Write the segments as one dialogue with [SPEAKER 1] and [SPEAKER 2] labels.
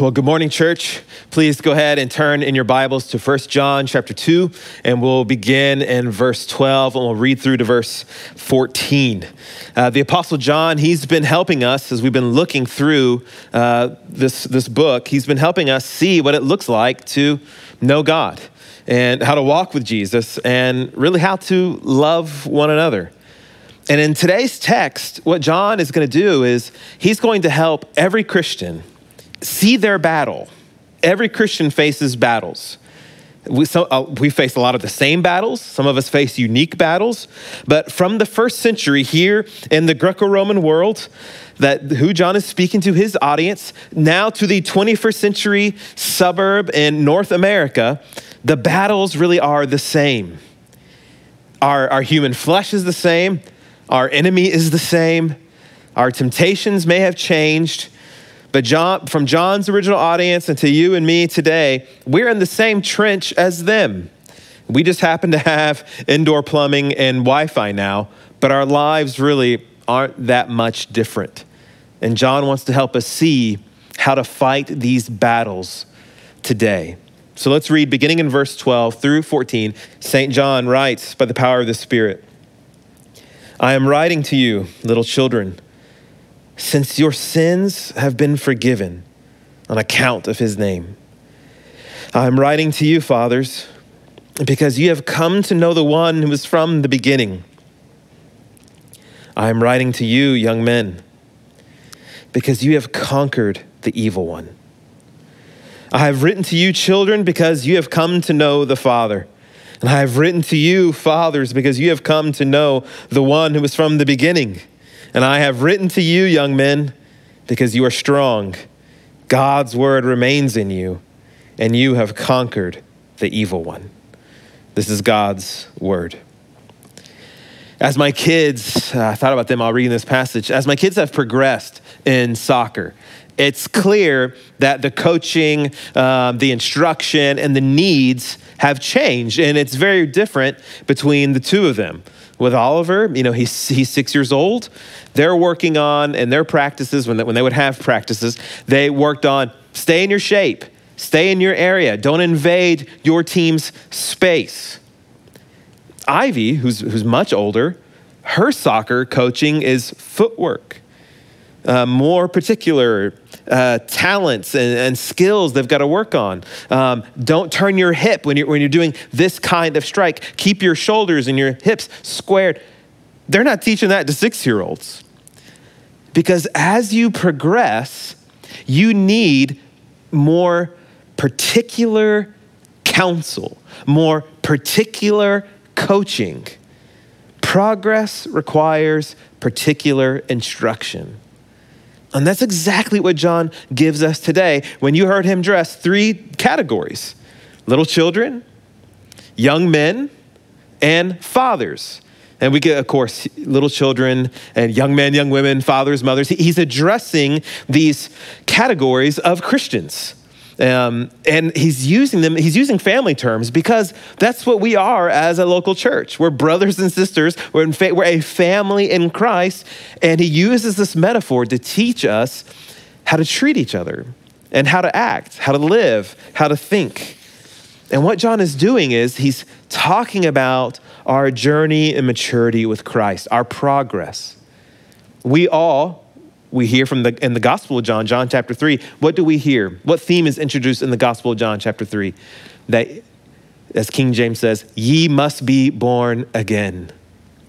[SPEAKER 1] Well, good morning, church. Please go ahead and turn in your Bibles to 1 John chapter 2, and we'll begin in verse 12 and we'll read through to verse 14. Uh, the Apostle John, he's been helping us as we've been looking through uh, this, this book. He's been helping us see what it looks like to know God and how to walk with Jesus and really how to love one another. And in today's text, what John is going to do is he's going to help every Christian see their battle. Every Christian faces battles. We, so, uh, we face a lot of the same battles. Some of us face unique battles. But from the first century here in the Greco Roman world, that who John is speaking to his audience, now to the 21st century suburb in North America, the battles really are the same. Our, our human flesh is the same, our enemy is the same, our temptations may have changed but John, from John's original audience and to you and me today, we're in the same trench as them. We just happen to have indoor plumbing and Wi Fi now, but our lives really aren't that much different. And John wants to help us see how to fight these battles today. So let's read beginning in verse 12 through 14. St. John writes by the power of the Spirit I am writing to you, little children since your sins have been forgiven on account of his name. I'm writing to you, fathers, because you have come to know the one who was from the beginning. I am writing to you, young men, because you have conquered the evil one. I have written to you, children, because you have come to know the Father. And I have written to you, fathers, because you have come to know the one who was from the beginning. And I have written to you, young men, because you are strong. God's word remains in you, and you have conquered the evil one. This is God's word. As my kids, uh, I thought about them while reading this passage, as my kids have progressed in soccer, it's clear that the coaching, um, the instruction, and the needs have changed, and it's very different between the two of them with Oliver. You know, he's, he's six years old. They're working on, in their practices, when they, when they would have practices, they worked on stay in your shape, stay in your area, don't invade your team's space. Ivy, who's, who's much older, her soccer coaching is footwork. Uh, more particular uh, talents and, and, skills they've got to work on. Um, don't turn your hip when you're, when you're doing this kind of strike. Keep your shoulders and your hips squared. They're not teaching that to six year olds. Because as you progress, you need more particular counsel, more particular coaching. Progress requires particular instruction. And that's exactly what John gives us today when you heard him dress three categories little children, young men, and fathers. And we get, of course, little children and young men, young women, fathers, mothers. He's addressing these categories of Christians. Um, and he's using them, he's using family terms because that's what we are as a local church. We're brothers and sisters, we're, fa- we're a family in Christ. And he uses this metaphor to teach us how to treat each other and how to act, how to live, how to think. And what John is doing is he's talking about our journey and maturity with Christ, our progress. We all, we hear from the in the Gospel of John, John chapter 3. What do we hear? What theme is introduced in the Gospel of John chapter 3? That as King James says, ye must be born again.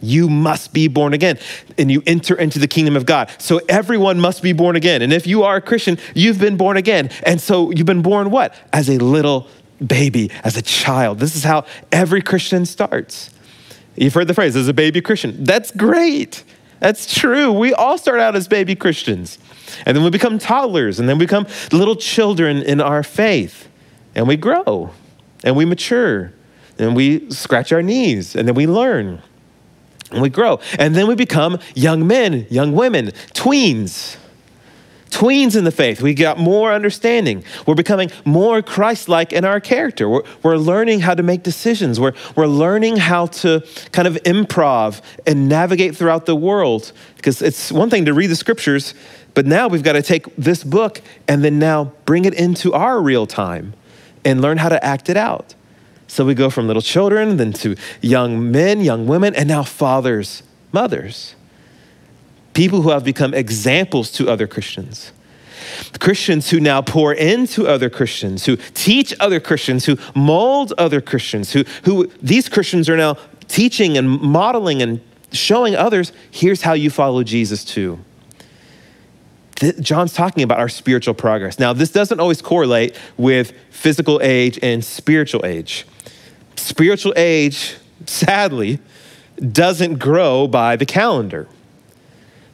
[SPEAKER 1] You must be born again and you enter into the kingdom of God. So everyone must be born again. And if you are a Christian, you've been born again. And so you've been born what? As a little baby, as a child. This is how every Christian starts. You've heard the phrase, as a baby Christian. That's great. That's true. We all start out as baby Christians. And then we become toddlers, and then we become little children in our faith. And we grow, and we mature, and we scratch our knees, and then we learn, and we grow. And then we become young men, young women, tweens tweens in the faith. We got more understanding. We're becoming more Christ like in our character. We're, we're learning how to make decisions. We're, we're learning how to kind of improv and navigate throughout the world. Because it's one thing to read the scriptures, But now we've got to take this book and then now bring it into our real time and learn how to act it out. So we go from little children, then to young men, young women, and now fathers, mothers. People who have become examples to other Christians. Christians who now pour into other Christians, who teach other Christians, who mold other Christians, who, who these Christians are now teaching and modeling and showing others here's how you follow Jesus too. John's talking about our spiritual progress. Now, this doesn't always correlate with physical age and spiritual age. Spiritual age, sadly, doesn't grow by the calendar,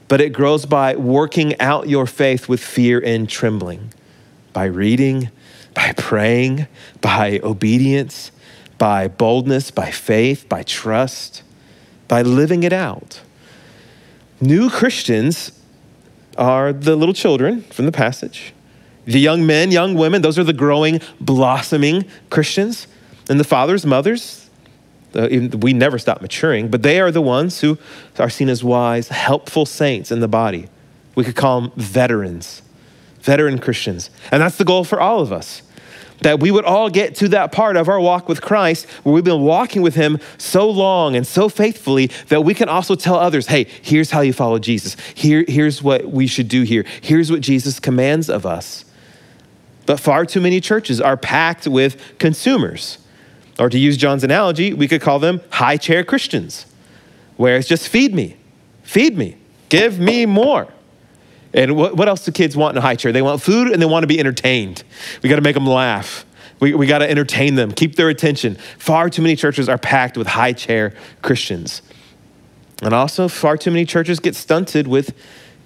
[SPEAKER 1] but it grows by working out your faith with fear and trembling, by reading, by praying, by obedience, by boldness, by faith, by trust, by living it out. New Christians are the little children from the passage. The young men, young women, those are the growing, blossoming Christians. And the fathers, mothers, we never stop maturing, but they are the ones who are seen as wise, helpful saints in the body. We could call them veterans, veteran Christians. And that's the goal for all of us that we would all get to that part of our walk with Christ where we've been walking with Him so long and so faithfully that we can also tell others, hey, here's how you follow Jesus. Here, here's what we should do here. Here's what Jesus commands of us. But far too many churches are packed with consumers. Or to use John's analogy, we could call them high chair Christians, where it's just feed me, feed me, give me more. And what, what else do kids want in a high chair? They want food and they want to be entertained. We got to make them laugh. We, we got to entertain them, keep their attention. Far too many churches are packed with high chair Christians. And also, far too many churches get stunted with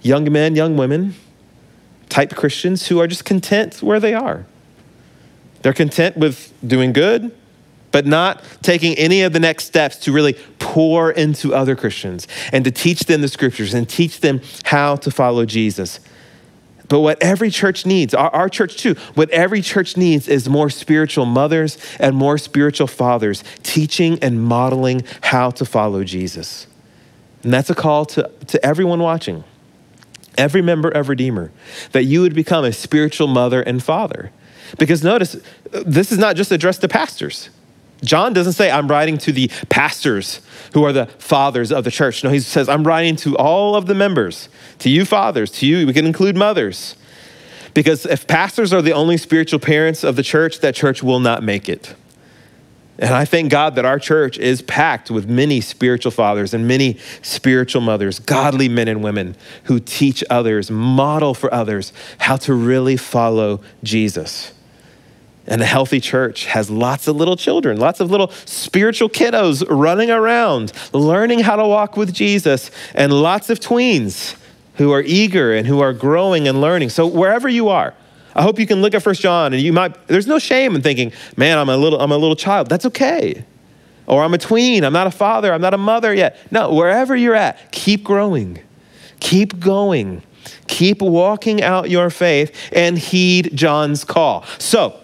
[SPEAKER 1] young men, young women, type Christians who are just content where they are. They're content with doing good, but not taking any of the next steps to really pour into other Christians and to teach them the scriptures and teach them how to follow Jesus. But what every church needs, our, our, church too, what every church needs is more spiritual mothers and more spiritual fathers teaching and modeling how to follow Jesus. And that's a call to, to everyone watching, every member of Redeemer, that you would become a spiritual mother and father. Because notice, this is not just addressed to pastors. John doesn't say, I'm writing to the pastors who are the fathers of the church. No, he says, I'm writing to all of the members, to you fathers, to you, we can include mothers. Because if pastors are the only spiritual parents of the church, that church will not make it. And I thank God that our church is packed with many spiritual fathers and many spiritual mothers, godly men and women who teach others, model for others how to really follow Jesus. And a healthy church has lots of little children, lots of little spiritual kiddos running around, learning how to walk with Jesus, and lots of tweens who are eager and who are growing and learning. So wherever you are, I hope you can look at First John and you might there's no shame in thinking, "Man, I'm a little I'm a little child." That's okay. Or I'm a tween, I'm not a father, I'm not a mother yet. No, wherever you're at, keep growing. Keep going. Keep walking out your faith and heed John's call. So,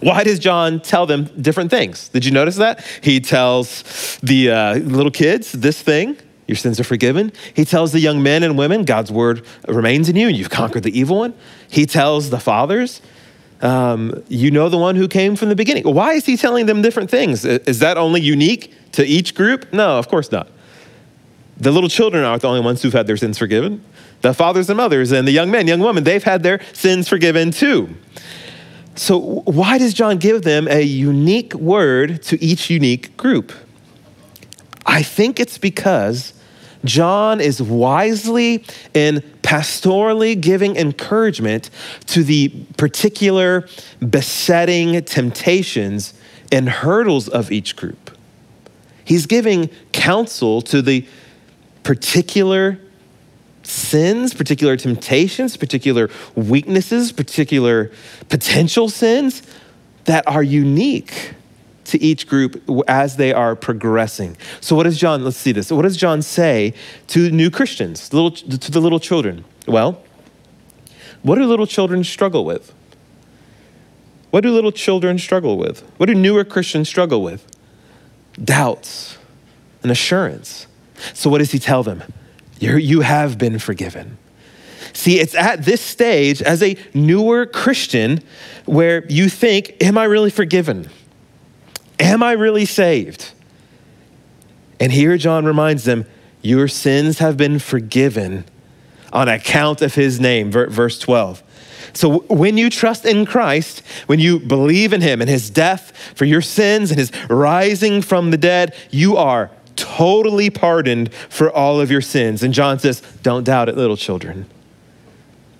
[SPEAKER 1] why does John tell them different things? Did you notice that? He tells the uh, little kids this thing your sins are forgiven. He tells the young men and women, God's word remains in you and you've conquered the evil one. He tells the fathers, um, you know the one who came from the beginning. Why is he telling them different things? Is that only unique to each group? No, of course not. The little children aren't the only ones who've had their sins forgiven. The fathers and mothers and the young men, young women, they've had their sins forgiven too. So, why does John give them a unique word to each unique group? I think it's because John is wisely and pastorally giving encouragement to the particular besetting temptations and hurdles of each group. He's giving counsel to the particular sins, particular temptations, particular weaknesses, particular potential sins that are unique to each group as they are progressing. So, what does John, let's see this. What does John say to new Christians, little, to the little children? Well, what do little children struggle with? What do little children struggle with? What do newer Christians struggle with? Doubts and assurance. So, what does he tell them? You're, you have been forgiven. See, it's at this stage as a newer Christian where you think, Am I really forgiven? Am I really saved? And here John reminds them, Your sins have been forgiven on account of his name, verse 12. So when you trust in Christ, when you believe in him and his death for your sins and his rising from the dead, you are totally pardoned for all of your sins. And John says, Don't doubt it, little children.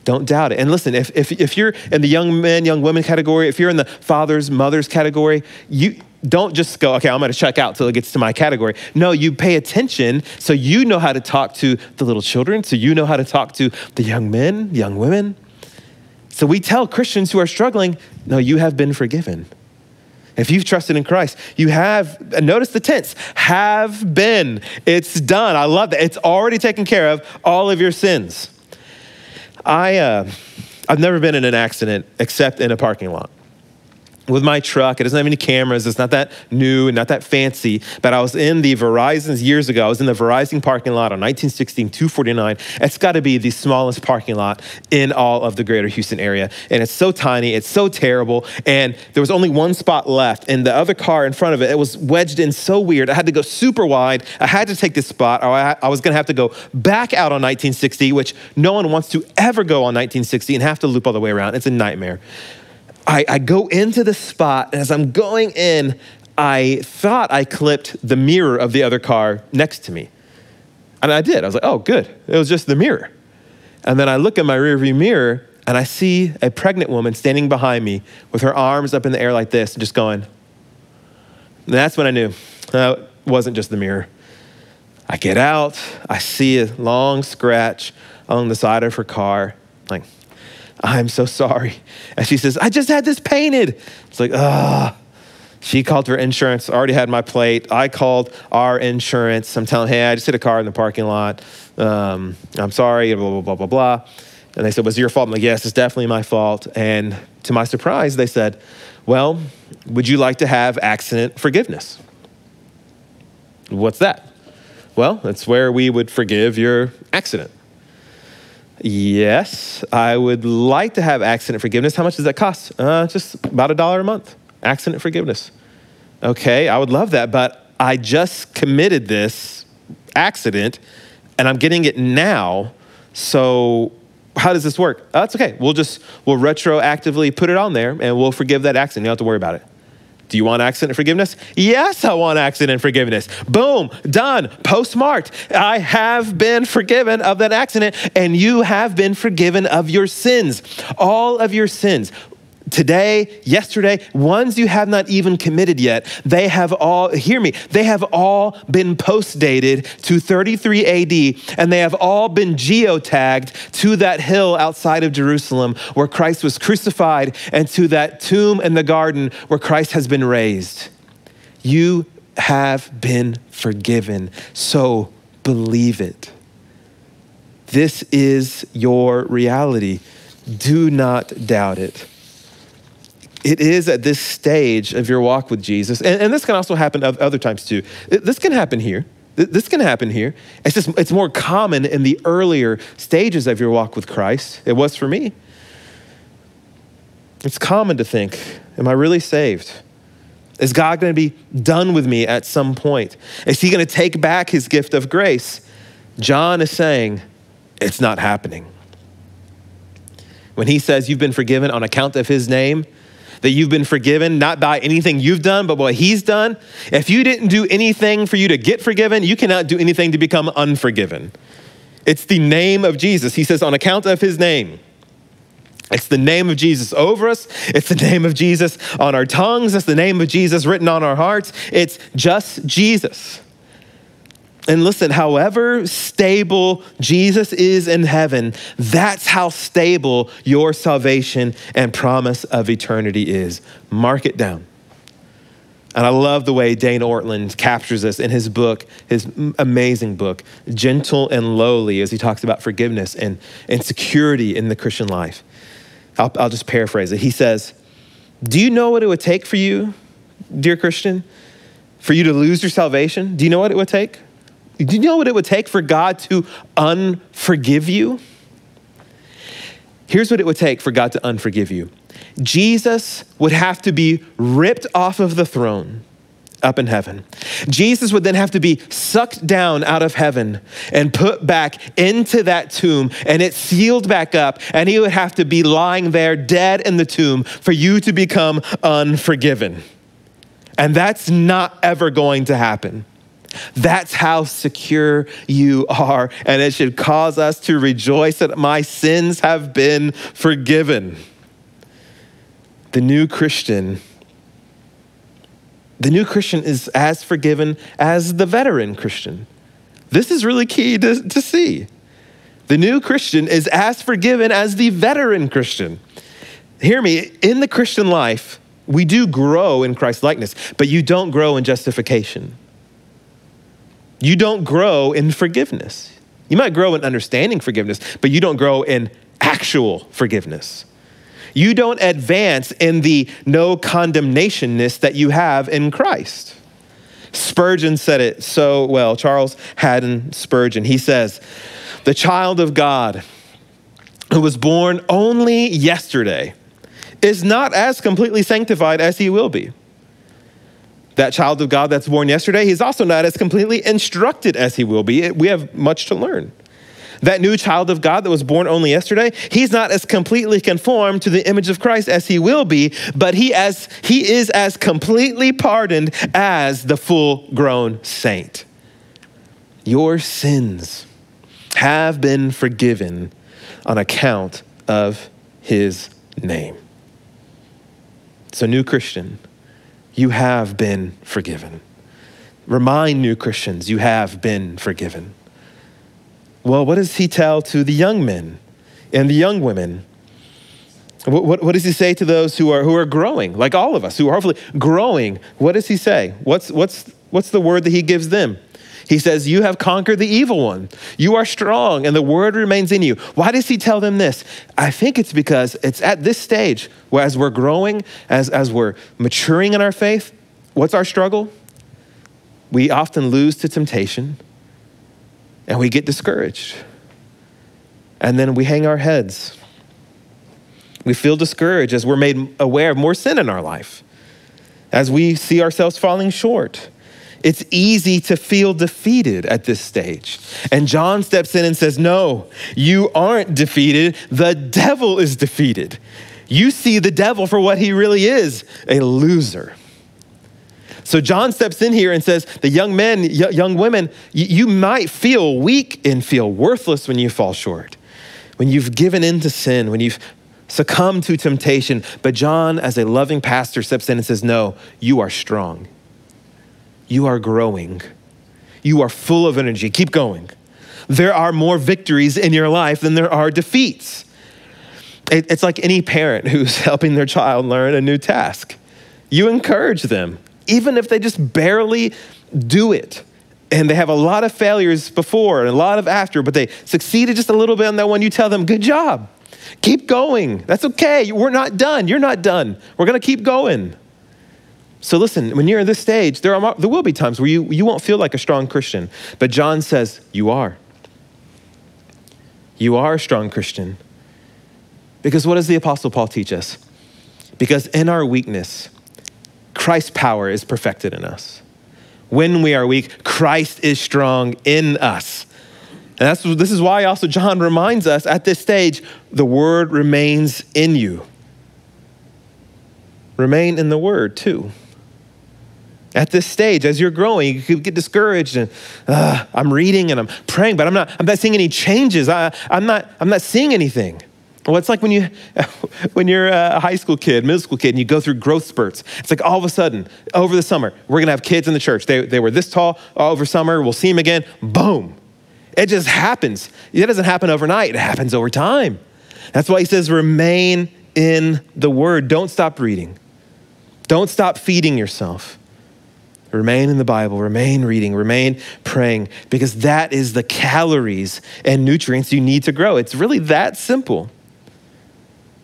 [SPEAKER 1] Don't doubt it. And listen, if, if, if you're in the young men, young women category, if you're in the fathers, mothers category, you don't just go, okay, I'm gonna check out till it gets to my category. No, you pay attention so you know how to talk to the little children, so you know how to talk to the young men, young women. So we tell Christians who are struggling, no, you have been forgiven. If you've trusted in Christ, you have, notice the tense, have been. It's done. I love that. It's already taken care of all of your sins. I, uh, I've never been in an accident except in a parking lot with my truck. It doesn't have any cameras. It's not that new and not that fancy. But I was in the Verizon's years ago. I was in the Verizon parking lot on 1916 249. It's got to be the smallest parking lot in all of the greater Houston area. And it's so tiny. It's so terrible. And there was only one spot left. And the other car in front of it, it was wedged in so weird. I had to go super wide. I had to take this spot or I, I was going to have to go back out on 1960, which no one wants to ever go on 1960 and have to loop all the way around. It's a nightmare. I, I go into the spot, and as I'm going in, I thought I clipped the mirror of the other car next to me. And I did. I was like, oh, good. It was just the mirror. And then I look in my rearview mirror and I see a pregnant woman standing behind me with her arms up in the air like this, just going. And that's when I knew that it wasn't just the mirror. I get out, I see a long scratch along the side of her car. Like, I'm so sorry. And she says, I just had this painted. It's like, ah. She called her insurance, already had my plate. I called our insurance. I'm telling, hey, I just hit a car in the parking lot. Um, I'm sorry, blah, blah, blah, blah, blah. And they said, was it your fault? I'm like, yes, it's definitely my fault. And to my surprise, they said, well, would you like to have accident forgiveness? What's that? Well, it's where we would forgive your accident. Yes, I would like to have accident forgiveness. How much does that cost? Uh, just about a dollar a month. Accident forgiveness. Okay, I would love that, but I just committed this accident and I'm getting it now. So how does this work? That's okay. We'll just we'll retroactively put it on there and we'll forgive that accident. You don't have to worry about it. Do you want accident forgiveness? Yes, I want accident forgiveness. Boom, done, postmarked. I have been forgiven of that accident, and you have been forgiven of your sins. All of your sins today, yesterday, ones you have not even committed yet, they have all, hear me, they have all been post dated to 33 AD, and they have all been geotagged to that hill outside of Jerusalem where Christ was crucified and to that tomb in the garden where Christ has been raised. You have been forgiven, so believe it. This is your reality. Do not doubt it it is at this stage of your walk with Jesus, and, and this can also happen other times too. This can happen here. This can happen here. It's just it's more common in the earlier stages of your walk with Christ. It was for me. It's common to think, am I really saved? Is God going to be done with me at some point? Is he going to take back his gift of grace? John is saying, it's not happening. When he says you've been forgiven on account of his name, that you've been forgiven, not by anything you've done, but what He's done. If you didn't do anything for you to get forgiven, you cannot do anything to become unforgiven. It's the name of Jesus. He says, on account of His name. It's the name of Jesus over us. It's the name of Jesus on our tongues. It's the name of Jesus written on our hearts. It's just Jesus. And listen, however stable Jesus is in heaven, that's how stable your salvation and promise of eternity is. Mark it down. And I love the way Dane Ortlund captures this in his book, his amazing book, Gentle and Lowly, as he talks about forgiveness and, and security in the Christian life. I'll, I'll just paraphrase it. He says, Do you know what it would take for you, dear Christian, for you to lose your salvation? Do you know what it would take? Do you know what it would take for God to unforgive you? Here's what it would take for God to unforgive you Jesus would have to be ripped off of the throne up in heaven. Jesus would then have to be sucked down out of heaven and put back into that tomb, and it sealed back up, and he would have to be lying there dead in the tomb for you to become unforgiven. And that's not ever going to happen. That's how secure you are, and it should cause us to rejoice that my sins have been forgiven. The new Christian the new Christian is as forgiven as the veteran Christian. This is really key to, to see. The new Christian is as forgiven as the veteran Christian. Hear me, in the Christian life, we do grow in Christ likeness, but you don't grow in justification. You don't grow in forgiveness. You might grow in understanding forgiveness, but you don't grow in actual forgiveness. You don't advance in the no condemnationness that you have in Christ. Spurgeon said it so well, Charles Haddon Spurgeon. He says, The child of God who was born only yesterday is not as completely sanctified as he will be. That child of God that's born yesterday, he's also not as completely instructed as he will be. We have much to learn. That new child of God that was born only yesterday, he's not as completely conformed to the image of Christ as he will be, but he as he is as completely pardoned as the full-grown saint. Your sins have been forgiven on account of his name. So, new Christian, you have been forgiven. Remind new Christians, you have been forgiven. Well, what does he tell to the young men and the young women? What, what, what, does he say to those who are, who are growing, like all of us, who are hopefully growing? What does he say? What's, what's, what's the word that he gives them? He says, You have conquered the evil one. You are strong, and the word remains in you. Why does he tell them this? I think it's because it's at this stage where, as we're growing, as, as we're maturing in our faith, what's our struggle? We often lose to temptation and we get discouraged. And then we hang our heads. We feel discouraged as we're made aware of more sin in our life, as we see ourselves falling short. It's easy to feel defeated at this stage. And John steps in and says, No, you aren't defeated. The devil is defeated. You see the devil for what he really is a loser. So John steps in here and says, The young men, young women, you might feel weak and feel worthless when you fall short, when you've given in to sin, when you've succumbed to temptation. But John, as a loving pastor, steps in and says, No, you are strong. You are growing. You are full of energy. Keep going. There are more victories in your life than there are defeats. It's like any parent who's helping their child learn a new task. You encourage them even if they just barely do it. And they have a lot of failures before and a lot of after, but they succeeded just a little bit on that one. You tell them, good job. Keep going. That's okay. We're not done. You're not done. We're going to keep going. So listen, when you're in this stage, there, are, there will be times where you, you won't feel like a strong Christian. But John says, you are. You are a strong Christian. Because what does the Apostle Paul teach us? Because in our weakness, Christ's power is perfected in us. When we are weak, Christ is strong in us. And that's, this is why also John reminds us at this stage the word remains in you. Remain in the word too. At this stage, as you're growing, you could get discouraged and uh, I'm reading and I'm praying, but I'm not, I'm not seeing any changes. I, I'm, not, I'm not seeing anything. Well, it's like when you when you're a high school kid, middle school kid, and you go through growth spurts. It's like all of a sudden, over the summer, we're gonna have kids in the church. They, they were this tall over summer. We'll see them again. Boom. It just happens. It doesn't happen overnight. It happens over time. That's why he says, remain in the word. Don't stop reading. Don't stop feeding yourself. Remain in the Bible, remain reading, remain praying, because that is the calories and nutrients you need to grow. It's really that simple.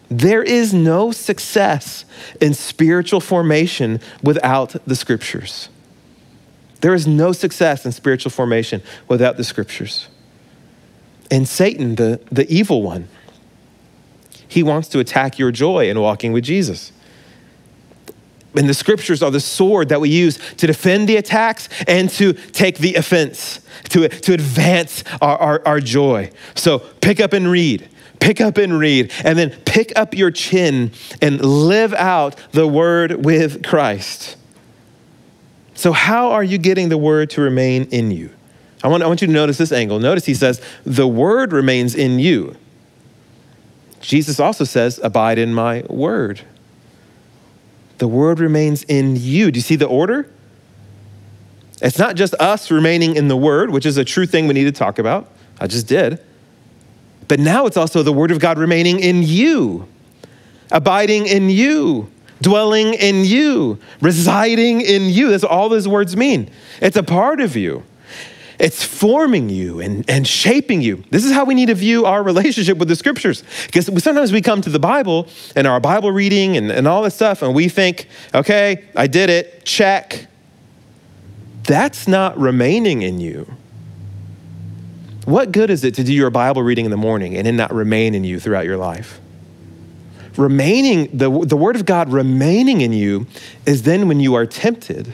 [SPEAKER 1] There is no success in spiritual formation without the scriptures. There is no success in spiritual formation without the scriptures. And Satan, the, the evil one, he wants to attack your joy in walking with Jesus. And the scriptures are the sword that we use to defend the attacks and to take the offense, to, to advance our, our, our joy. So pick up and read pick up and read, and then pick up your chin and live out the word with Christ. So, how are you getting the word to remain in you? I want, I want you to notice this angle. Notice he says, the word remains in you. Jesus also says, abide in my word. The word remains in you. Do you see the order? It's not just us remaining in the word, which is a true thing we need to talk about. I just did. But now it's also the word of God remaining in you, abiding in you, dwelling in you, residing in you. That's all those words mean. It's a part of you. It's forming you and, and shaping you. This is how we need to view our relationship with the scriptures. Because sometimes we come to the Bible and our Bible reading and, and all this stuff, and we think, okay, I did it, check. That's not remaining in you. What good is it to do your Bible reading in the morning and then not remain in you throughout your life? Remaining, the, the Word of God remaining in you is then when you are tempted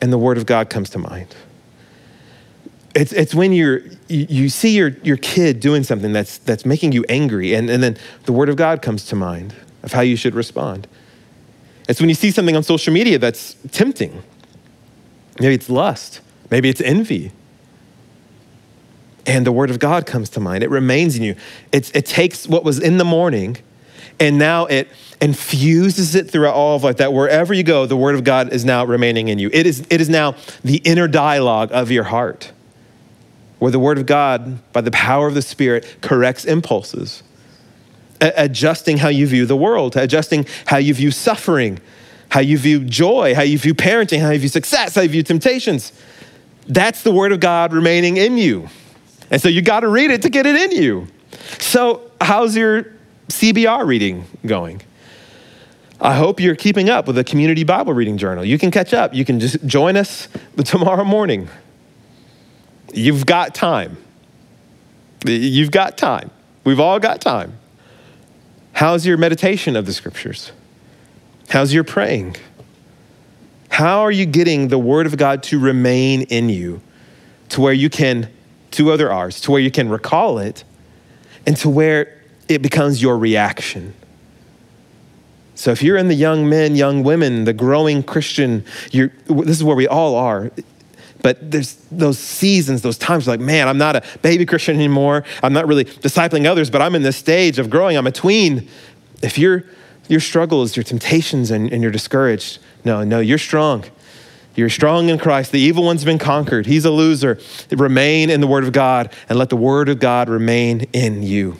[SPEAKER 1] and the Word of God comes to mind. It's, it's when you're, you, you see your, your kid doing something that's, that's making you angry, and, and then the Word of God comes to mind of how you should respond. It's when you see something on social media that's tempting. Maybe it's lust, maybe it's envy. And the Word of God comes to mind. It remains in you. It's, it takes what was in the morning and now it infuses it throughout all of life that wherever you go, the Word of God is now remaining in you. It is, it is now the inner dialogue of your heart where the Word of God, by the power of the Spirit, corrects impulses, adjusting how you view the world, adjusting how you view suffering, how you view joy, how you view parenting, how you view success, how you view temptations. That's the Word of God remaining in you. And so you got to read it to get it in you. So, how's your CBR reading going? I hope you're keeping up with the community Bible reading journal. You can catch up. You can just join us tomorrow morning. You've got time. You've got time. We've all got time. How's your meditation of the scriptures? How's your praying? How are you getting the word of God to remain in you to where you can, two other R's, to where you can recall it and to where it becomes your reaction? So if you're in the young men, young women, the growing Christian, this is where we all are. But there's those seasons, those times like, man, I'm not a baby Christian anymore. I'm not really discipling others, but I'm in this stage of growing. I'm a tween. If your your struggles, your temptations, and, and you're discouraged, no, no, you're strong. You're strong in Christ. The evil one's been conquered. He's a loser. Remain in the Word of God and let the Word of God remain in you.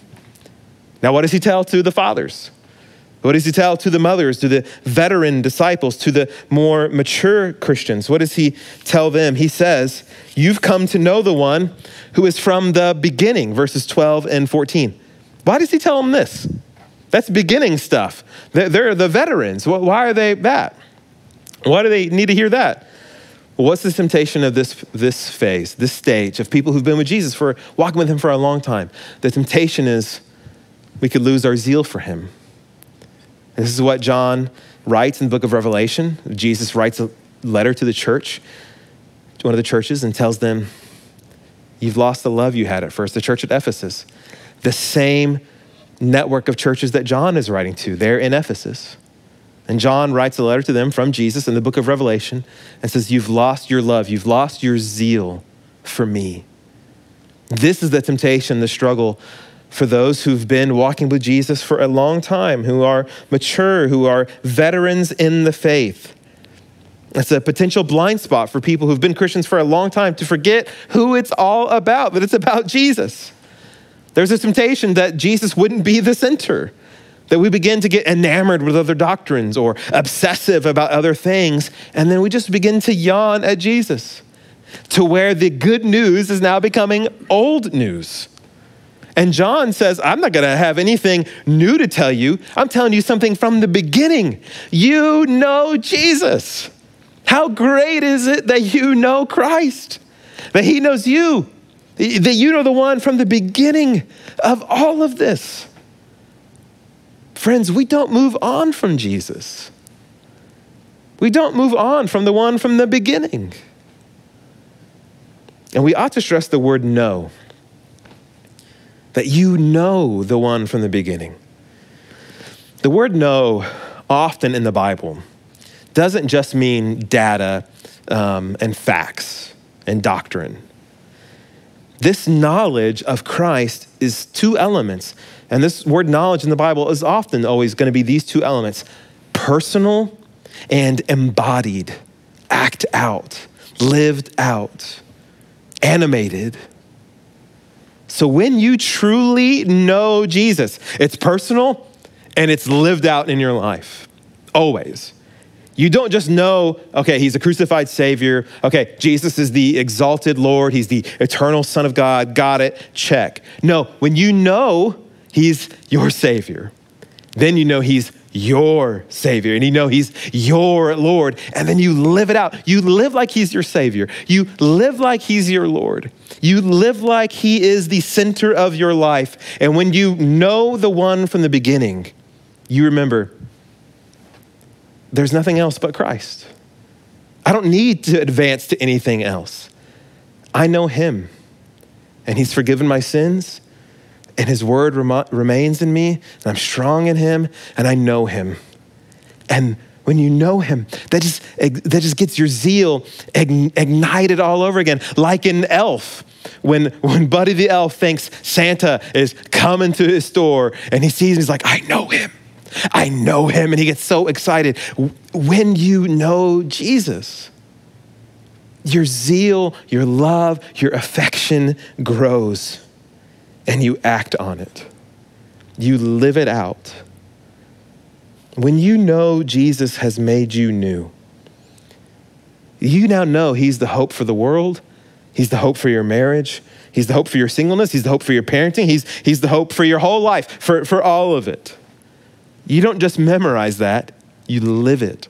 [SPEAKER 1] Now, what does he tell to the fathers? What does he tell to the mothers, to the veteran disciples, to the more mature Christians? What does he tell them? He says, You've come to know the one who is from the beginning, verses 12 and 14. Why does he tell them this? That's beginning stuff. They're, the veterans. Why are they that? Why do they need to hear that? What's the temptation of this, this phase, this stage of people who've been with Jesus for walking with him for a long time? The temptation is we could lose our zeal for him this is what John writes in the book of Revelation. Jesus writes a letter to the church, to one of the churches, and tells them, You've lost the love you had at first, the church at Ephesus. The same network of churches that John is writing to, they're in Ephesus. And John writes a letter to them from Jesus in the book of Revelation and says, You've lost your love, you've lost your zeal for me. This is the temptation, the struggle for those who've been walking with Jesus for a long time, who are mature, who are veterans in the faith. It's a potential blind spot for people who've been Christians for a long time to forget who it's all about, that it's about Jesus. There's a temptation that Jesus wouldn't be the center, that we begin to get enamored with other doctrines or obsessive about other things, and then we just begin to yawn at Jesus to where the good news is now becoming old news. And John says, I'm not going to have anything new to tell you. I'm telling you something from the beginning. You know Jesus. How great is it that you know Christ, that he knows you, that you know the one from the beginning of all of this. friends, we don't move on from Jesus. We don't move on from the one from the beginning. And we ought to stress the word know that you know the one from the beginning. The word know, often in the Bible, doesn't just mean data um, and facts and doctrine. This knowledge of Christ is two elements. And this word knowledge in the Bible is often always going to be these two elements personal and embodied, act out, lived out, animated. So when you truly know Jesus, it's personal and it's lived out in your life, always. You don't just know, okay, he's a crucified Savior. Okay, Jesus is the exalted Lord. He's the eternal Son of God. Got it. Check. No, when you know he's your Savior, then you know he's your Savior and you know He's your Lord. And then you live it out. You live like He's your Savior. You live like He's your Lord. You live like He is the center of your life. And when you know the one from the beginning, you remember there's nothing else but Christ. I don't need to advance to anything else. I know Him, and He's forgiven my sins, and His word rem- remains in me, and I'm strong in Him, and I know Him. And when you know Him, that just, that just gets your zeal ignited all over again, like an elf. When, when Buddy the elf thinks Santa is coming to his store and he sees him, he's like, I know him. I know him. And he gets so excited. When you know Jesus, your zeal, your love, your affection grows and you act on it. You live it out. When you know Jesus has made you new, you now know He's the hope for the world, He's the hope for your marriage, He's the hope for your singleness, He's the hope for your parenting, He's, he's the hope for your whole life, for, for all of it. You don't just memorize that, you live it.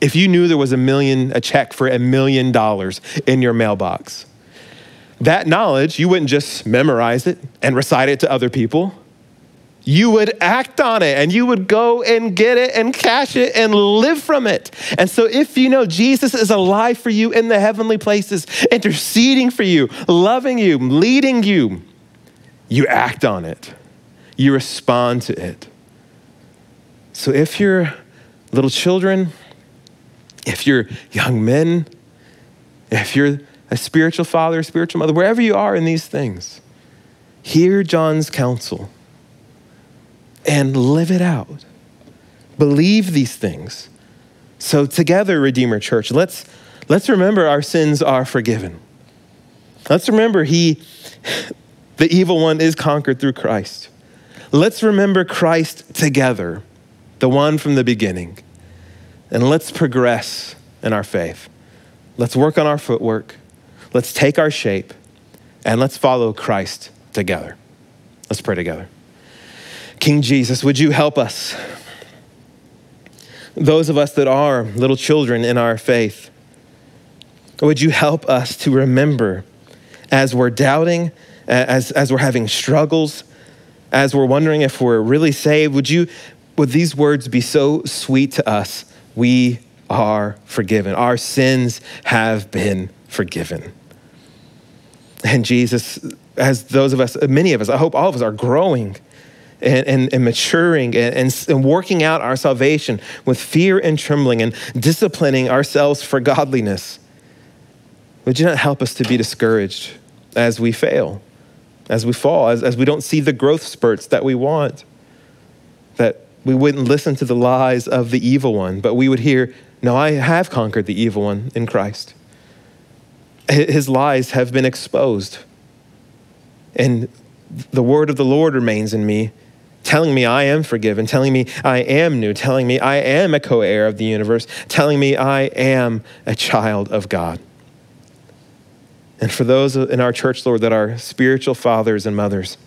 [SPEAKER 1] If you knew there was a million, a check for a million dollars in your mailbox, that knowledge, you wouldn't just memorize it and recite it to other people. You would act on it and you would go and get it and cash it and live from it. And so, if you know Jesus is alive for you in the heavenly places, interceding for you, loving you, leading you, you act on it. You respond to it. So, if you're little children, if you're young men, if you're a spiritual father, a spiritual mother, wherever you are in these things, hear John's counsel and live it out. Believe these things. So, together, Redeemer Church, let's, let's remember our sins are forgiven. Let's remember He, the evil one, is conquered through Christ. Let's remember Christ together, the one from the beginning. And let's progress in our faith. Let's work on our footwork. Let's take our shape and let's follow Christ together. Let's pray together. King Jesus, would you help us? Those of us that are little children in our faith, would you help us to remember as we're doubting, as, as we're having struggles, as we're wondering if we're really saved? Would you, would these words be so sweet to us? We are forgiven. Our sins have been forgiven. And Jesus, as those of us, many of us, I hope all of us are growing and, and, and maturing and, and, and working out our salvation with fear and trembling and disciplining ourselves for godliness. Would you not help us to be discouraged as we fail, as we fall, as, as we don't see the growth spurts that we want? That we wouldn't listen to the lies of the evil one, but we would hear, No, I have conquered the evil one in Christ his lies have been exposed. And the word of the Lord remains in me, telling me I am forgiven, telling me I am new, telling me I am a co heir of the universe, telling me I am a child of God. And for those in our church, Lord, that are spiritual fathers and mothers,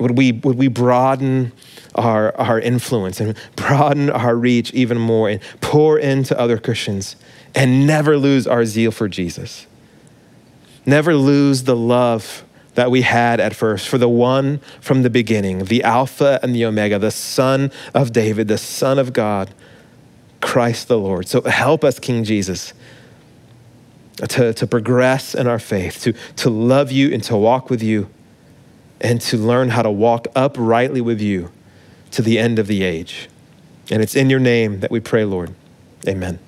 [SPEAKER 1] would we, would we broaden our, our influence and broaden our reach even more and pour into other Christians and never lose our zeal for Jesus. Never lose the love that we had at first, for the one from the beginning, the Alpha and the Omega, the Son of David, the Son of God, Christ the Lord. So help us, King Jesus, to, to progress in our faith, to, to love you and to walk with you, and to learn how to walk uprightly with you to the end of the age. And it's in your name that we pray, Lord. Amen.